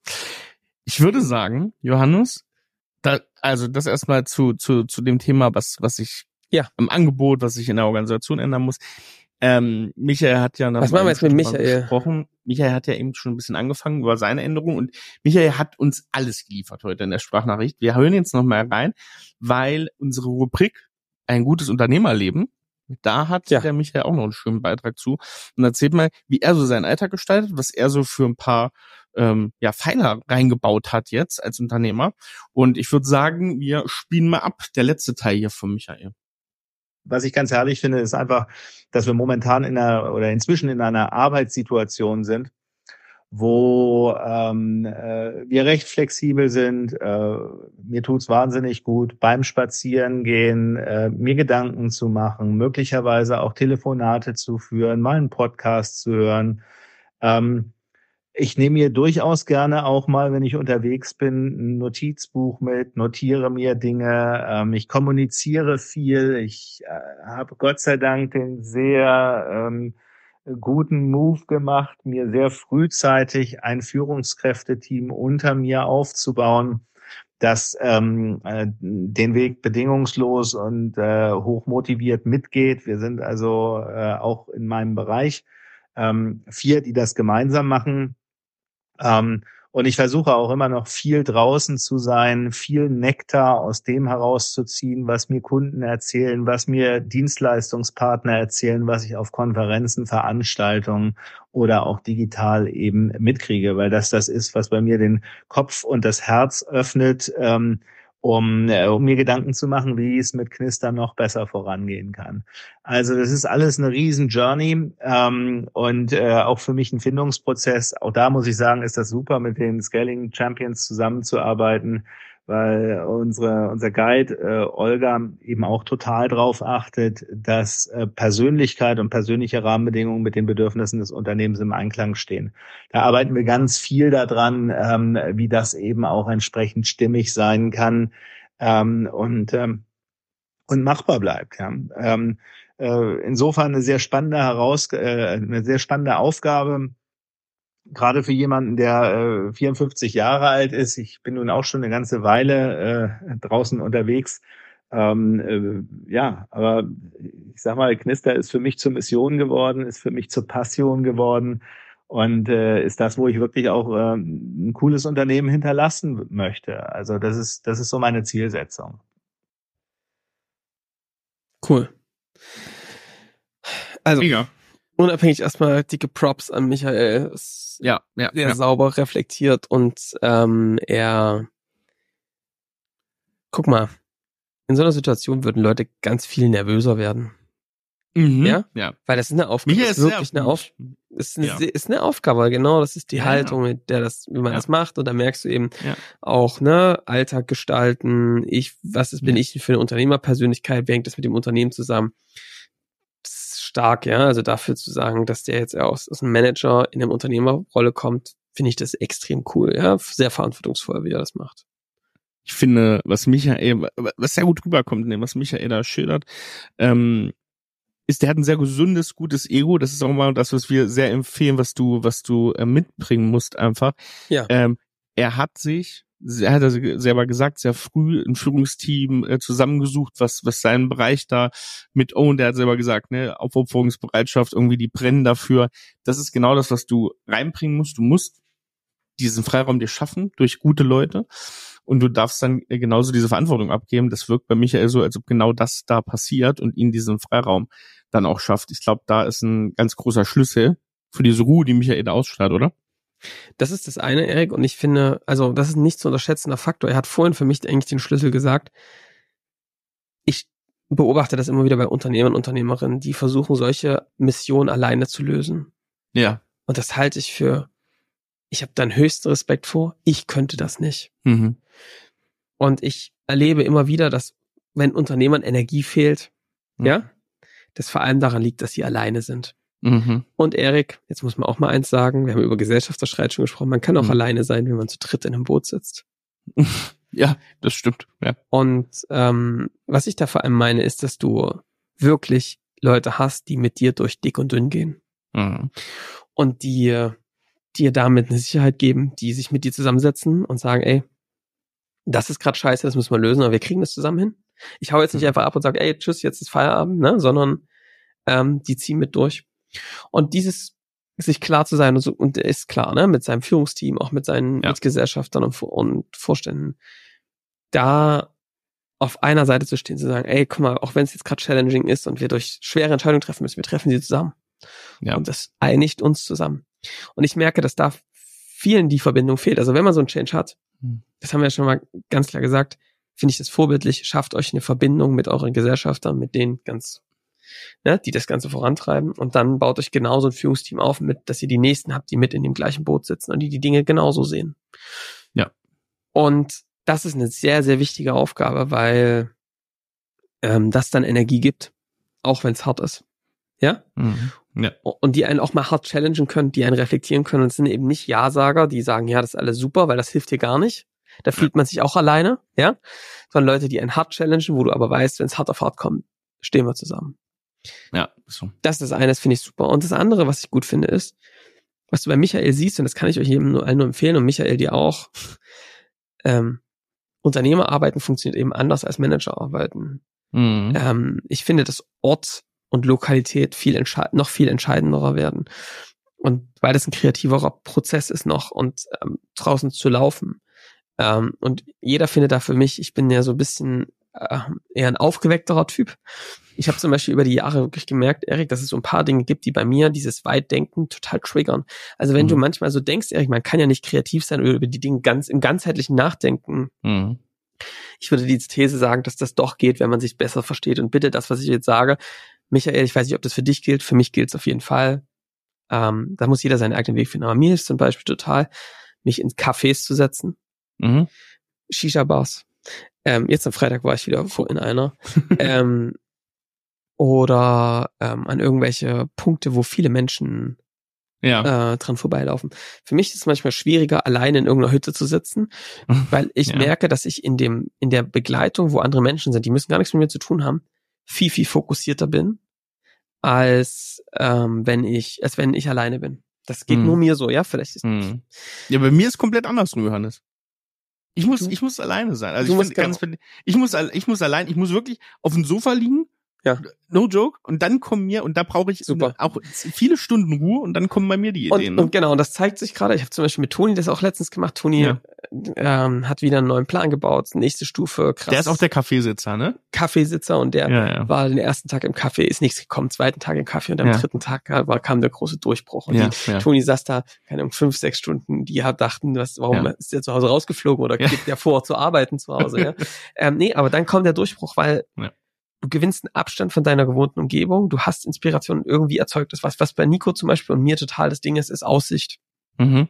Ich würde sagen, Johannes, da, also das erstmal zu, zu, zu dem Thema, was, was ich Ja. im Angebot, was sich in der Organisation ändern muss. Ähm, Michael hat ja noch Was machen wir jetzt mit Michael? gesprochen. Michael hat ja eben schon ein bisschen angefangen über seine Änderungen und Michael hat uns alles geliefert heute in der Sprachnachricht. Wir hören jetzt noch mal rein, weil unsere Rubrik ein gutes Unternehmerleben Da hat Ja. der Michael auch noch einen schönen Beitrag zu. Und erzählt mal, wie er so seinen Alltag gestaltet, was er so für ein paar ähm, ja, Pfeiler reingebaut hat jetzt als Unternehmer. Und ich würde sagen, wir spielen mal ab. Der letzte Teil hier von Michael. Was ich ganz herrlich finde, ist einfach, dass wir momentan in einer oder inzwischen in einer Arbeitssituation sind, wo ähm, äh, wir recht flexibel sind. Äh, mir tut's wahnsinnig gut, beim Spazierengehen äh, mir Gedanken zu machen, möglicherweise auch Telefonate zu führen, mal einen Podcast zu hören. Ähm, ich nehme mir durchaus gerne auch mal, wenn ich unterwegs bin, ein Notizbuch mit, notiere mir Dinge. Ähm, ich kommuniziere viel. Ich äh, habe Gott sei Dank den sehr ähm, guten Move gemacht, mir sehr frühzeitig ein Führungskräfteteam unter mir aufzubauen, das ähm, äh, den Weg bedingungslos und äh, hochmotiviert mitgeht. Wir sind also äh, auch in meinem Bereich ähm, vier, die das gemeinsam machen. Ähm, und ich versuche auch immer noch viel draußen zu sein, viel Nektar aus dem herauszuziehen, was mir Kunden erzählen, was mir Dienstleistungspartner erzählen, was ich auf Konferenzen, Veranstaltungen oder auch digital eben mitkriege, weil das das ist, was bei mir den Kopf und das Herz öffnet, ähm, um, äh, um mir Gedanken zu machen, wie es mit Knister noch besser vorangehen kann. Also das ist alles eine riesen Journey ähm, und äh, auch für mich ein Findungsprozess. Auch da muss ich sagen, ist das super, mit den Scaling Champions zusammenzuarbeiten, weil unsere unser Guide äh, Olga eben auch total drauf achtet, dass äh, Persönlichkeit und persönliche Rahmenbedingungen mit den Bedürfnissen des Unternehmens im Einklang stehen. Da arbeiten wir ganz viel daran, ähm, wie das eben auch entsprechend stimmig sein kann ähm, und ähm, und machbar bleibt. Ja. Ähm, äh, insofern eine sehr spannende Heraus äh, eine sehr spannende Aufgabe gerade für jemanden, der äh, 54 Jahre alt ist, ich bin nun auch schon eine ganze Weile äh, draußen unterwegs. Ähm, äh, ja, aber ich sag mal, Knister ist für mich zur Mission geworden, ist für mich zur Passion geworden und äh, ist das, wo ich wirklich auch äh, ein cooles Unternehmen hinterlassen möchte. Also das ist das ist so meine Zielsetzung. Cool. Also, Mega. Unabhängig erstmal dicke Props an Michael. Ist Ja, ja, sehr ja. sauber reflektiert und ähm, er guck mal, in so einer Situation würden Leute ganz viel nervöser werden. Mhm. Ja? Ja. Weil das ist eine Aufgabe. Michael das ist ist wirklich eine, Auf gut. ist eine, Ja. ist eine Aufgabe, genau. Das ist die Haltung, mit der das, wie man das macht. Und da merkst du eben auch, ne, Alltag gestalten. Ich, was ist, bin ich für eine Unternehmerpersönlichkeit? Wie hängt das mit dem Unternehmen zusammen? Stark, ja. Also dafür zu sagen, dass der jetzt aus, aus einem Manager in eine Unternehmerrolle kommt, finde ich das extrem cool, ja. Sehr verantwortungsvoll, wie er das macht. ich finde, was Michael, was sehr gut rüberkommt, ne, was Michael da schildert, ähm, ist, der hat ein sehr gesundes, gutes Ego. Das ist auch mal das, was wir sehr empfehlen, was du, was du äh, mitbringen musst einfach. Ja. Ähm, er hat sich, er hat also selber gesagt, sehr früh ein Führungsteam äh, zusammengesucht, was, was seinen Bereich da mit own, der hat selber gesagt, ne, Aufopferungsbereitschaft, irgendwie die brennen dafür. Das ist genau das, was du reinbringen musst. Du musst diesen Freiraum dir schaffen durch gute Leute und du darfst dann äh, genauso diese Verantwortung abgeben. Das wirkt bei Michael so, als ob genau das da passiert und ihn diesen Freiraum dann auch schafft. Ich glaube, da ist ein ganz großer Schlüssel für diese Ruhe, die Michael da ausstrahlt, oder? Das ist das eine, Erik, und ich finde, also das ist ein nicht zu unterschätzender Faktor. Er hat vorhin für mich eigentlich den Schlüssel gesagt. Ich beobachte das immer wieder bei Unternehmern und Unternehmerinnen, die versuchen, solche Missionen alleine zu lösen. Ja. Und das halte ich für, ich habe dann höchsten Respekt vor, ich könnte das nicht. Mhm. Und ich erlebe immer wieder, dass wenn Unternehmern Energie fehlt, Mhm. ja, das vor allem daran liegt, dass sie alleine sind. Mhm. Und Erik, jetzt muss man auch mal eins sagen, wir haben über Gesellschaftsstreit schon gesprochen, man kann auch Mhm. alleine sein, wenn man zu dritt in einem Boot sitzt. Ja, das stimmt. Ja. Und ähm, was ich da vor allem meine, ist, dass du wirklich Leute hast, die mit dir durch dick und dünn gehen Mhm. und die äh, dir damit eine Sicherheit geben, die sich mit dir zusammensetzen und sagen, ey, das ist gerade scheiße, das müssen wir lösen, aber wir kriegen das zusammen hin. Ich hau jetzt nicht Mhm. einfach ab und sage, ey, tschüss, jetzt ist Feierabend, ne, sondern ähm, die ziehen mit durch. Und dieses sich klar zu sein und, so, und er ist klar, ne, mit seinem Führungsteam, auch mit seinen Ja. Mitgesellschaftern und, und Vorständen, da auf einer Seite zu stehen, zu sagen, ey, guck mal, auch wenn es jetzt gerade challenging ist und wir durch schwere Entscheidungen treffen müssen, wir treffen sie zusammen. Ja. Und das einigt uns zusammen. Und ich merke, dass da vielen die Verbindung fehlt. Also wenn man so einen Change hat, hm. das haben wir ja schon mal ganz klar gesagt, finde ich das vorbildlich, schafft euch eine Verbindung mit euren Gesellschaftern, mit denen ganz, ne, die das Ganze vorantreiben und dann baut euch genauso ein Führungsteam auf, mit, dass ihr die Nächsten habt, die mit in dem gleichen Boot sitzen und die die Dinge genauso sehen. Ja. Und das ist eine sehr, sehr wichtige Aufgabe, weil ähm, das dann Energie gibt, auch wenn es hart ist. Ja? Mhm. ja? Und die einen auch mal hart challengen können, die einen reflektieren können. Und es sind eben nicht Ja-Sager, die sagen, ja, das ist alles super, weil das hilft dir gar nicht. Da fühlt man sich auch alleine, ja? Sondern Leute, die einen hart challengen, wo du aber weißt, wenn es hart auf hart kommt, stehen wir zusammen. Ja, so. Das ist das eine, das finde ich super. Und das andere, was ich gut finde, ist, was du bei Michael siehst, und das kann ich euch jedem nur, allen nur empfehlen und Michael dir auch, ähm, Unternehmerarbeiten funktioniert eben anders als Managerarbeiten. Mhm. Ähm, ich finde, dass Ort und Lokalität viel noch viel entscheidenderer werden. Und weil das ein kreativerer Prozess ist noch und ähm, draußen zu laufen. Ähm, und jeder findet da für mich, ich bin ja so ein bisschen äh, eher ein aufgeweckterer Typ. Ich habe zum Beispiel über die Jahre wirklich gemerkt, Erik, dass es so ein paar Dinge gibt, die bei mir dieses Weitdenken total triggern. Also wenn mhm. du manchmal so denkst, Erik, man kann ja nicht kreativ sein oder über die Dinge ganz im ganzheitlichen Nachdenken. Mhm. Ich würde diese These sagen, dass das doch geht, wenn man sich besser versteht. Und bitte das, was ich jetzt sage, Michael, ich weiß nicht, ob das für dich gilt, für mich gilt es auf jeden Fall. Ähm, da muss jeder seinen eigenen Weg finden. Aber mir ist zum Beispiel total, mich in Cafés zu setzen. Mhm. Shisha-Bars. Ähm, jetzt am Freitag war ich wieder in einer. ähm, oder ähm, an irgendwelche Punkte, wo viele Menschen ja. äh, dran vorbeilaufen. Für mich ist es manchmal schwieriger, alleine in irgendeiner Hütte zu sitzen, weil ich ja. merke, dass ich in dem in der Begleitung, wo andere Menschen sind, die müssen gar nichts mit mir zu tun haben, viel viel fokussierter bin, als ähm, wenn ich als wenn ich alleine bin. Das geht hm. nur mir so, ja, vielleicht ist. Hm. Ja, bei mir ist komplett andersrum, Johannes. Ich muss, ich muss alleine sein. Also ich, ganz, ich muss, ich muss allein, ich muss wirklich auf dem Sofa liegen ja. No joke. Und dann kommen mir, und da brauche ich Super. auch viele Stunden Ruhe und dann kommen bei mir die Ideen. Und, ne? und genau, und das zeigt sich gerade. Ich habe zum Beispiel mit Toni das auch letztens gemacht. Toni ja. ähm, hat wieder einen neuen Plan gebaut. Nächste Stufe, krass. Der ist auch der Kaffeesitzer, ne? Kaffeesitzer und der ja, ja. war den ersten Tag im Kaffee, ist nichts gekommen, zweiten Tag im Kaffee und am dritten Tag war, kam der große Durchbruch. Und die, Toni saß da, keine Ahnung, fünf, sechs Stunden, die dachten, was, warum ist der zu Hause rausgeflogen oder gibt der vor zu arbeiten zu Hause, ja? ähm, nee, aber dann kommt der Durchbruch, weil du gewinnst einen Abstand von deiner gewohnten Umgebung, du hast Inspiration irgendwie erzeugt das was, was bei Nico zum Beispiel und mir total das Ding ist, ist Aussicht. Mhm.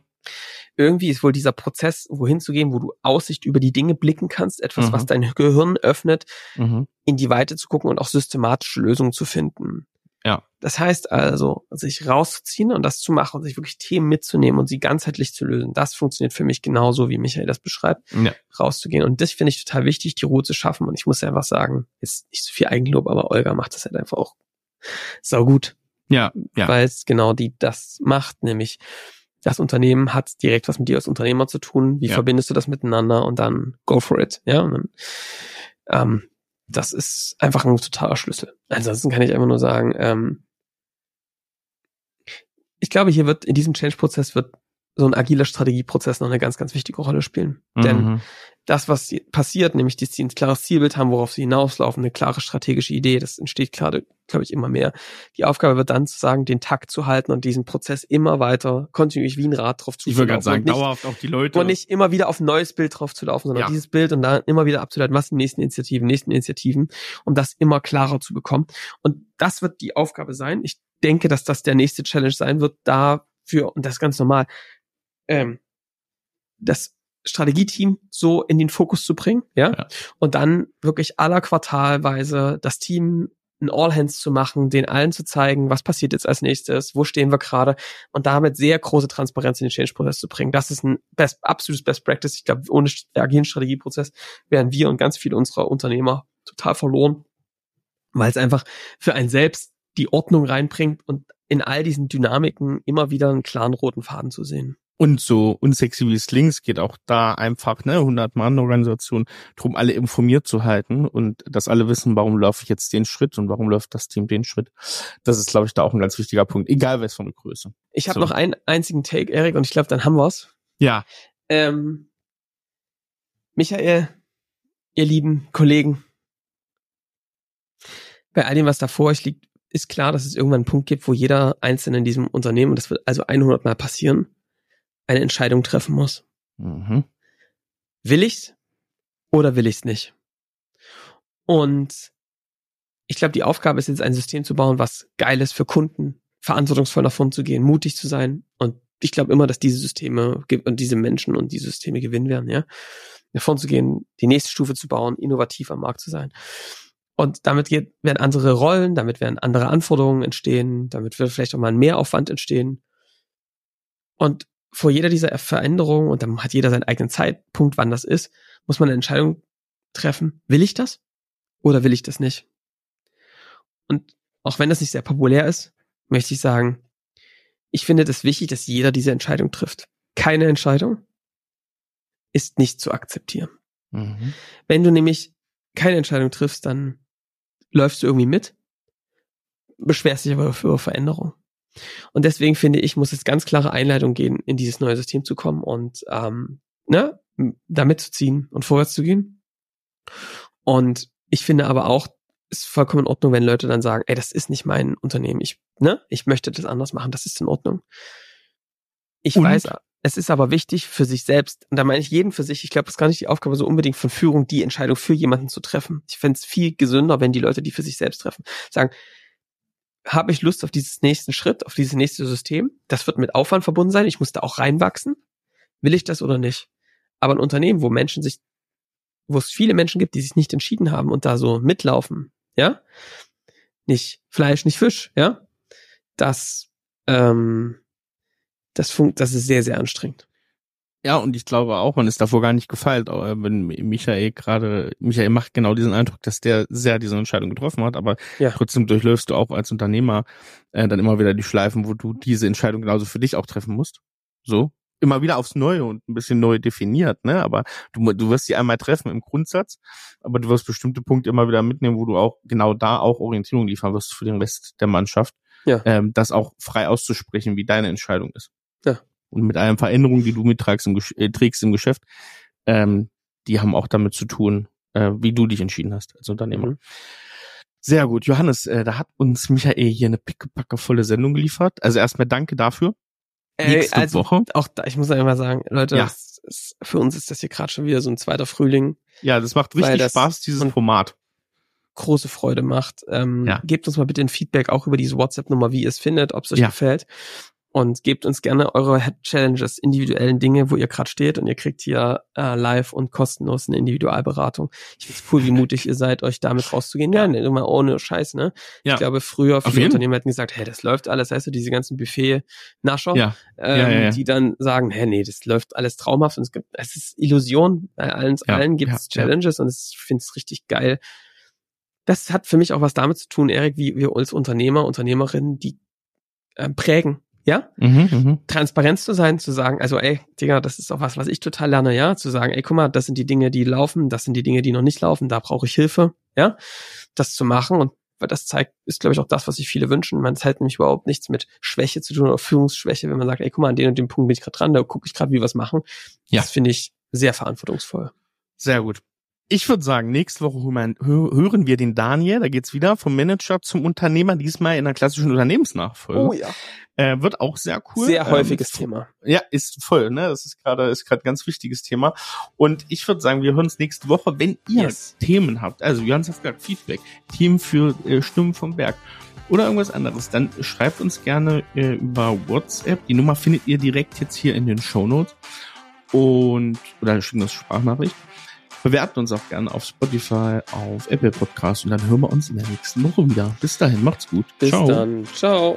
Irgendwie ist wohl dieser Prozess, wohin zu gehen, wo du Aussicht über die Dinge blicken kannst, etwas, mhm. was dein Gehirn öffnet, mhm. in die Weite zu gucken und auch systematische Lösungen zu finden. Ja. Das heißt also, sich rauszuziehen und das zu machen und sich wirklich Themen mitzunehmen und sie ganzheitlich zu lösen, das funktioniert für mich genauso, wie Michael das beschreibt, ja. rauszugehen. Und das finde ich total wichtig, die Ruhe zu schaffen. Und ich muss einfach sagen, ist nicht so viel Eigenlob, aber Olga macht das halt einfach auch sau gut. Ja, ja. Weil es genau die das macht, nämlich das Unternehmen hat direkt was mit dir als Unternehmer zu tun. Wie ja. verbindest du das miteinander und dann go for it, ja? Und dann, ähm, das ist einfach ein totaler Schlüssel. Ansonsten kann ich einfach nur sagen, ähm, ich glaube, hier wird in diesem Change-Prozess wird so ein agiler Strategieprozess noch eine ganz, ganz wichtige Rolle spielen. Mhm. Denn das, was passiert, nämlich, dass sie ein klares Zielbild haben, worauf sie hinauslaufen, eine klare strategische Idee, das entsteht gerade, glaube ich, immer mehr. Die Aufgabe wird dann zu sagen, den Takt zu halten und diesen Prozess immer weiter kontinuierlich wie ein Rad drauf zu Ich würde gerade sagen, nicht, dauerhaft auch die Leute. Und nicht immer wieder auf ein neues Bild drauf zu laufen, sondern ja. dieses Bild und dann immer wieder abzuleiten, was sind die nächsten Initiativen, nächsten Initiativen, um das immer klarer zu bekommen. Und das wird die Aufgabe sein. Ich denke, dass das der nächste Challenge sein wird, dafür, und das ist ganz normal, ähm, das Strategieteam so in den Fokus zu bringen, ja? ja, und dann wirklich aller Quartalweise das Team ein All Hands zu machen, den allen zu zeigen, was passiert jetzt als nächstes, wo stehen wir gerade und damit sehr große Transparenz in den Change-Prozess zu bringen. Das ist ein best, absolutes Best Practice. Ich glaube, ohne agilen Strategieprozess wären wir und ganz viele unserer Unternehmer total verloren, weil es einfach für einen selbst die Ordnung reinbringt und in all diesen Dynamiken immer wieder einen klaren roten Faden zu sehen. Und so unsexy wie es links geht auch da einfach, ne, 100 Mann Organisation, drum alle informiert zu halten und dass alle wissen, warum laufe ich jetzt den Schritt und warum läuft das Team den Schritt. Das ist, glaube ich, da auch ein ganz wichtiger Punkt, egal was von der Größe. Ich habe so. noch einen einzigen Take, Erik, und ich glaube, dann haben wir's. Ja. Ähm, Michael, ihr lieben Kollegen, bei all dem, was da vor euch liegt, ist klar, dass es irgendwann einen Punkt gibt, wo jeder Einzelne in diesem Unternehmen, und das wird also 100 Mal passieren, eine Entscheidung treffen muss. Mhm. Will ich's oder will ich's nicht? Und ich glaube, die Aufgabe ist jetzt ein System zu bauen, was geil ist für Kunden, verantwortungsvoll davon zu gehen, mutig zu sein. Und ich glaube immer, dass diese Systeme und diese Menschen und diese Systeme gewinnen werden, ja. Davon zu gehen, die nächste Stufe zu bauen, innovativ am Markt zu sein. Und damit geht, werden andere Rollen, damit werden andere Anforderungen entstehen, damit wird vielleicht auch mal ein Mehraufwand entstehen. Und vor jeder dieser Veränderungen, und dann hat jeder seinen eigenen Zeitpunkt, wann das ist, muss man eine Entscheidung treffen, will ich das oder will ich das nicht? Und auch wenn das nicht sehr populär ist, möchte ich sagen, ich finde das wichtig, dass jeder diese Entscheidung trifft. Keine Entscheidung ist nicht zu akzeptieren. Mhm. Wenn du nämlich keine Entscheidung triffst, dann läufst du irgendwie mit, beschwerst dich aber für Veränderung. Und deswegen finde ich, muss es ganz klare Einleitung gehen, in dieses neue System zu kommen und ähm, ne, da mitzuziehen und vorwärts zu gehen. Und ich finde aber auch, ist vollkommen in Ordnung, wenn Leute dann sagen, ey, das ist nicht mein Unternehmen, ich, ne, ich möchte das anders machen, das ist in Ordnung. Ich und? weiß, es ist aber wichtig für sich selbst, und da meine ich jeden für sich, ich glaube, das ist gar nicht die Aufgabe so unbedingt von Führung, die Entscheidung für jemanden zu treffen. Ich fände es viel gesünder, wenn die Leute, die für sich selbst treffen, sagen, habe ich Lust auf dieses nächsten Schritt, auf dieses nächste System? Das wird mit Aufwand verbunden sein, ich muss da auch reinwachsen. Will ich das oder nicht? Aber ein Unternehmen, wo Menschen sich, wo es viele Menschen gibt, die sich nicht entschieden haben und da so mitlaufen, ja? Nicht Fleisch, nicht Fisch, ja? Das, ähm, das funkt, das ist sehr, sehr anstrengend. Ja, und ich glaube auch, man ist davor gar nicht gefeilt, wenn Michael gerade, Michael macht genau diesen Eindruck, dass der sehr diese Entscheidung getroffen hat, aber ja. trotzdem durchläufst du auch als Unternehmer äh, dann immer wieder die Schleifen, wo du diese Entscheidung genauso für dich auch treffen musst. So. Immer wieder aufs Neue und ein bisschen neu definiert, ne? Aber du, du wirst sie einmal treffen im Grundsatz, aber du wirst bestimmte Punkte immer wieder mitnehmen, wo du auch genau da auch Orientierung liefern wirst für den Rest der Mannschaft. Ja. Ähm, das auch frei auszusprechen, wie deine Entscheidung ist. Ja. Und mit allen Veränderungen, die du mittragst im, äh, trägst im Geschäft, ähm, die haben auch damit zu tun, äh, wie du dich entschieden hast als Unternehmer. Mhm. Sehr gut, Johannes, äh, da hat uns Michael hier eine pickepackevolle Sendung geliefert. Also erstmal danke dafür. Ey, also Woche. auch da, ich muss einfach sagen, Leute, ja. das, das, für uns ist das hier gerade schon wieder so ein zweiter Frühling. Ja, das macht richtig das Spaß, dieses Format. Große Freude macht. Ähm, ja. Gebt uns mal bitte ein Feedback auch über diese WhatsApp-Nummer, wie ihr es findet, ob es euch ja. gefällt und gebt uns gerne eure Head Challenges, individuellen Dinge, wo ihr gerade steht und ihr kriegt hier äh, live und kostenlos eine Individualberatung. Ich finde es cool, wie mutig ihr seid, euch damit rauszugehen. Ja, immer ohne Scheiß, ne? Ja. Ich glaube, früher viele Unternehmen hätten gesagt, hey, das läuft alles, heißt du, diese ganzen Buffet-Nascher, ja. Ähm, ja, ja, die dann sagen, hey, nee, das läuft alles traumhaft und es gibt, es ist Illusion, bei allen, allen gibt es Challenges und ich finde es richtig geil. Das hat für mich auch was damit zu tun, Erik, wie wir als Unternehmer, Unternehmerinnen, die äh, prägen ja? Mhm, mh. Transparenz zu sein, zu sagen, also ey, Digga, das ist auch was, was ich total lerne, ja? Zu sagen, ey, guck mal, das sind die Dinge, die laufen, das sind die Dinge, die noch nicht laufen, da brauche ich Hilfe, ja? Das zu machen und das zeigt, ist, glaube ich, auch das, was sich viele wünschen. Man hat nämlich überhaupt nichts mit Schwäche zu tun oder Führungsschwäche, wenn man sagt, ey, guck mal, an den und dem Punkt bin ich gerade dran, da gucke ich gerade, wie wir was machen. Ja. Das finde ich sehr verantwortungsvoll. Sehr gut. Ich würde sagen, nächste Woche hören wir den Daniel, da geht's wieder vom Manager zum Unternehmer, diesmal in einer klassischen Unternehmensnachfolge. Oh ja. Äh, wird auch sehr cool. Sehr ähm, häufiges ähm, Thema. Ja, ist voll, ne? Das ist gerade ist gerade ganz wichtiges Thema. Und ich würde sagen, wir hören uns nächste Woche, wenn ihr yes. Themen habt. Also Johannes hat gesagt, Feedback, Themen für äh, Stimmen vom Berg oder irgendwas anderes, dann schreibt uns gerne äh, über WhatsApp. Die Nummer findet ihr direkt jetzt hier in den Show Notes und oder schickt uns Sprachnachricht. Bewerten uns auch gerne auf Spotify, auf Apple Podcasts und dann hören wir uns in der nächsten Woche wieder. Bis dahin, macht's gut. Bis Ciao. dann. Ciao.